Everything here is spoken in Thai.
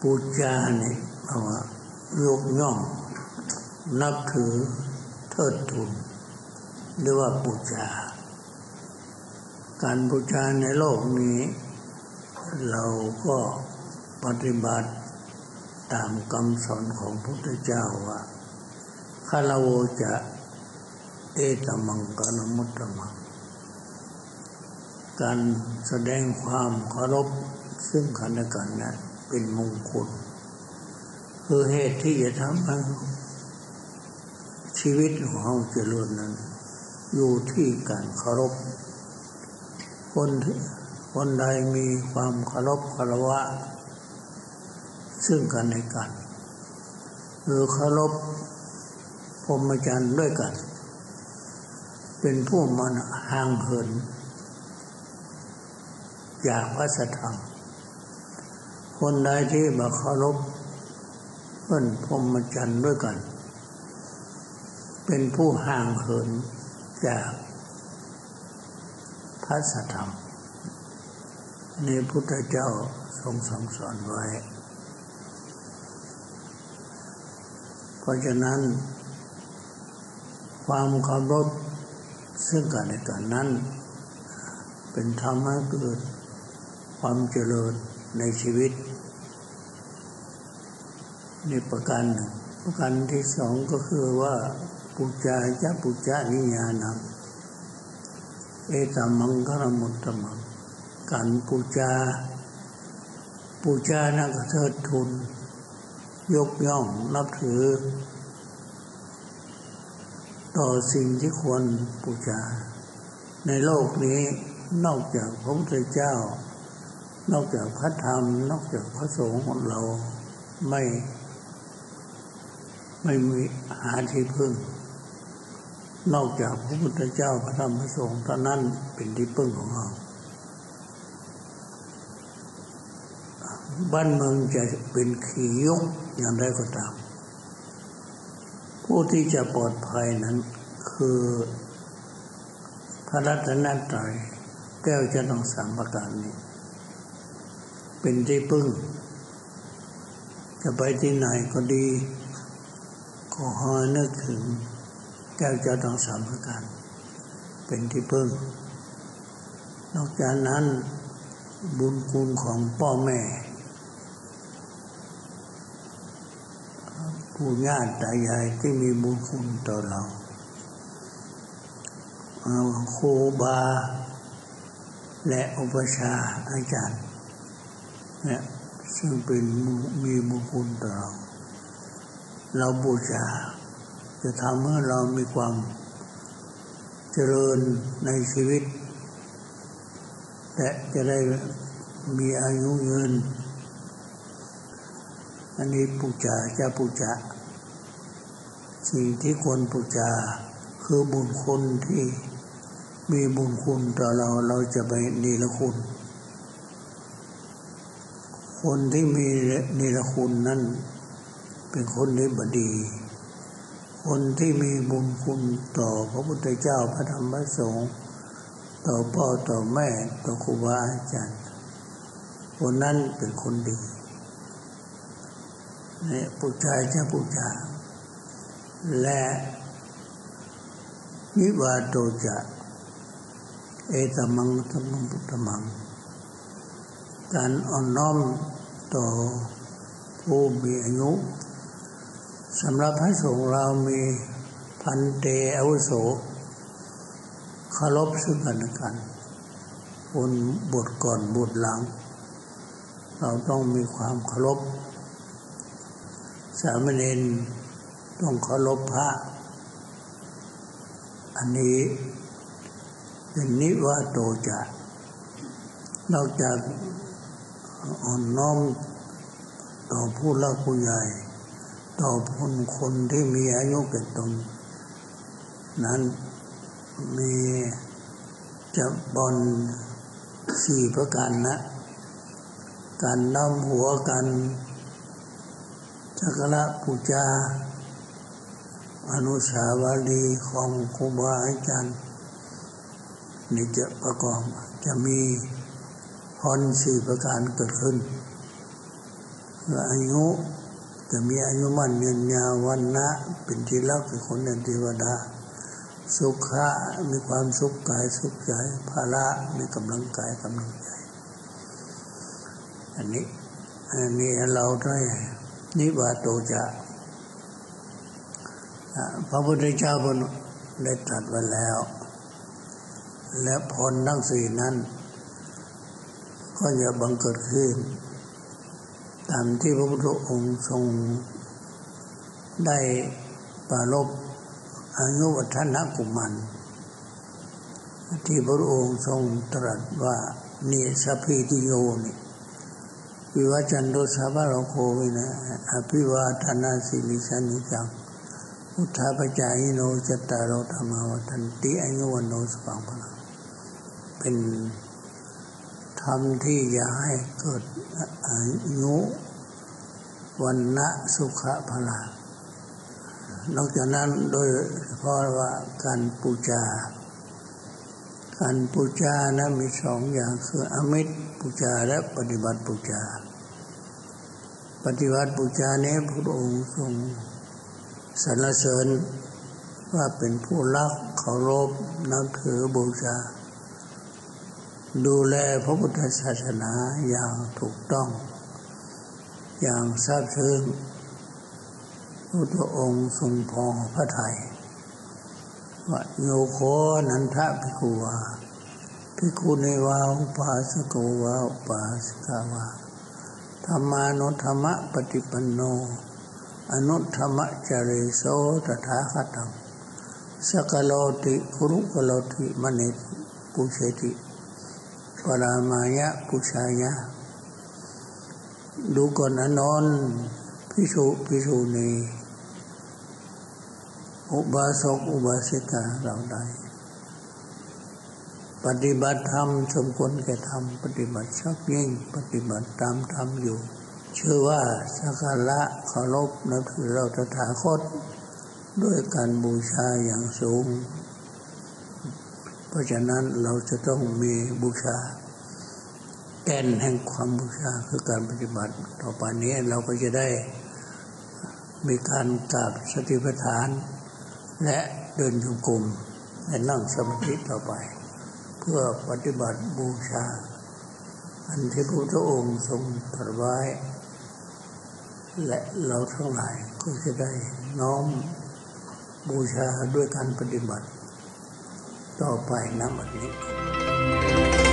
ปูจาเนี่ยเพราว่ายกย่อง นับถือเทิดทูนเรียกว่าปูจา การบูชาในโลกนี้ เราก็ปฏิบัติตามคำสอนของพระพุทธเจ้าว่าคาราโวจะเอตมังกนมุตตมัง การแสดงความเคารพซึ่งกันและกันนะ เป็นมงคล คือเหตุที่จะทำให้ชีวิตของเราเจริญนั้น อยู่ที่การเคารพ คนคนใดมีความเคารพคารวะ ซึ่งกันและกันหรือเคารพพรหมจรรย์ด้วยกัน เป็นผู้มันห่างเหิน จากพระธรรม คนใดที่มาเคารพเพื่อนพรมจรรย์ด้วยกัน เป็นผู้ห่างเหินจากพระสธรรมในพุทธเจ้าทรงสั่งสอนไว้ เพราะฉะนั้น ความเคารพซึ่งกันและกันนั้น เป็นธรรมให้เกิดความเจริญ ในชีวิตนี่ประการหนึ่งประการที่สองก็คือว่าปุจจาจะปุจจานิยานังเอตมังคารมุตตมังการปูจาปูจานักเทิดทุน ยกย่องนับถือ ต่อสิ่งที่ควรปูจา ในโลกนี้นอกจากพระพุทธเจ้า นอกจากพระธรรม นอกจากพระสงฆ์เราไม่ไม่มีหาที่พึ่ง นอกจากพระพุทธเจ้าพระธรรมพระสงฆ์เท่านั้นเป็นที่พึ่งของเรา บ้านเมืองจะเป็นขียกอย่างไรก็ตาม ผู้ที่จะปลอดภัยนั้นคือพระรัตนตรัยแก้วจะต้องสามประการนี้ เป็นที่พึ่ง จะไปที่ไหนก็ดี ก็หอนึกถึงแก้วจะต้องสามประการ เป็นที่พึ่ง นอกจากนั้นบุญคุณของพ่อแม่ผู้ญาติตายายที่มีบุญคุณต่อเราครูบาและอุปชาอาจารย์ เนี่ยซึ่งเป็นมีบุญคุณต่อเรา เราบูชา จะทำให้เรามีความเจริญในชีวิต และจะได้มีอายุยืน อันนี้ปูจาจะปูจาสิ่งที่ควรปูจาคือบุญคุณที่มีบุญคุณต่อเราเราจะไปนิรคุณ คนที่มีนิรคุณนั้น เป็นคนที่บดี คนที่มีบุญคุณต่อพระพุทธเจ้าพระธรรมพระสงฆ์ต่อพ่อต่อแม่ต่อครูบาอาจารย์ คนนั้นเป็นคนดีเนี่ยปูชาจะปูชาและวิวาโตจะเอตมังธรรมพุทธมัง การอ่อนน้อม ต่อผู้มีอายุสำหรับพระสงฆ์เรามีพันเตอวุโสเคารพซึ่งกันและกันบนบทก่อนบทหลัง เราต้องมีความเคารพสามเณรต้องเคารพพระ อันนี้เป็นนิวาโตจะนอกจาก อ่อนน้อมต่อผู้ลักผู้ใหญ่ ต่อคนคนที่มีอายุเกิดตนนั้นมีจะบอนสี่ประการนะ การนำหัวกันจักระปูจาอนุสาวรีย์ของครูบาอาจารย์นี่จะประกอบจะมี พรสี่ประการเกิดขึ้นและอายุจะมีอายุมั่นยืนยาววันนะเป็นที่รักเป็นคนในเทวดา สุขะมีความสุขกายสุขใจภาระมีกำลังกายกำลังใจอันนี้อันนี้เราได้นิบาโตจะพระพุทธเจ้าบนได้ตรัสไว้แล้ว และผลทั้งสี่นั้น ก็จะบังเกิดขึ้น ตามที่พระพุทธองค์ทรงได้ปรารบอายุวัฒนกุมันที่พระองค์ทรงตรัสว่านี่สัพพิติโยนี่วิวัจันโดสาบาโลโควินะอภิวาทนาสิลิสานิจังอุทธาปจายโนจตารโธรรมวัฏันติอายุวันโนสปังพลังเป็น ธรรมที่จะให้เกิดอายุวันนะสุขะพลานอกจากนั้นโดยเฉพาะว่าการปูจา การปูจานะมีสองอย่างคืออมิตรปูจาและปฏิบัติปูจา ปฏิบัติปูจานี้พระองค์ทรงสรรเสริญว่าเป็นผู้รักเคารพนับถือบูชา ดูแลพระพุทธศาสนาอย่างถูกต้อง อย่างทราบซึ้งพระองค์ทรงพอพระทัยว่าโยโคนันทะพิคุวาพิคุเนวาอุปาสโกวาอุปาสกาวาธรรมานุธรรมะปฏิปันโน อนุธรรมะจริโสตถาคตังสกโลติคุรุกโลติมณิปุเชติ ปรามายะปุชายะ ดูก่อนอนนพิสุพิสุนีอุบาสกอุบาสิกาเราได้ปฏิบัติธรรมสมควรแก่ธรรมปฏิบัติชักยิ่ง ปฏิบัติตามธรรมอยู่ ชื่อว่าสักการะเคารพนับถือเราตถาคต ด้วยการบูชาอย่างสูง เพราะฉะนั้นเราจะต้องมีบูชา แก่นแห่งความบูชาคือการปฏิบัติ ต่อไปนี้เราก็จะได้มีการกราบสติปัฏฐาน และเดินจงกรมและนั่งสมาธิต่อไป เพื่อปฏิบัติบูชา อันที่พระพุทธองค์ทรงตรัสไว้ และเราทั้งหลายก็จะได้น้อมบูชาด้วยการปฏิบัติ ต่อไปนะบัดนี้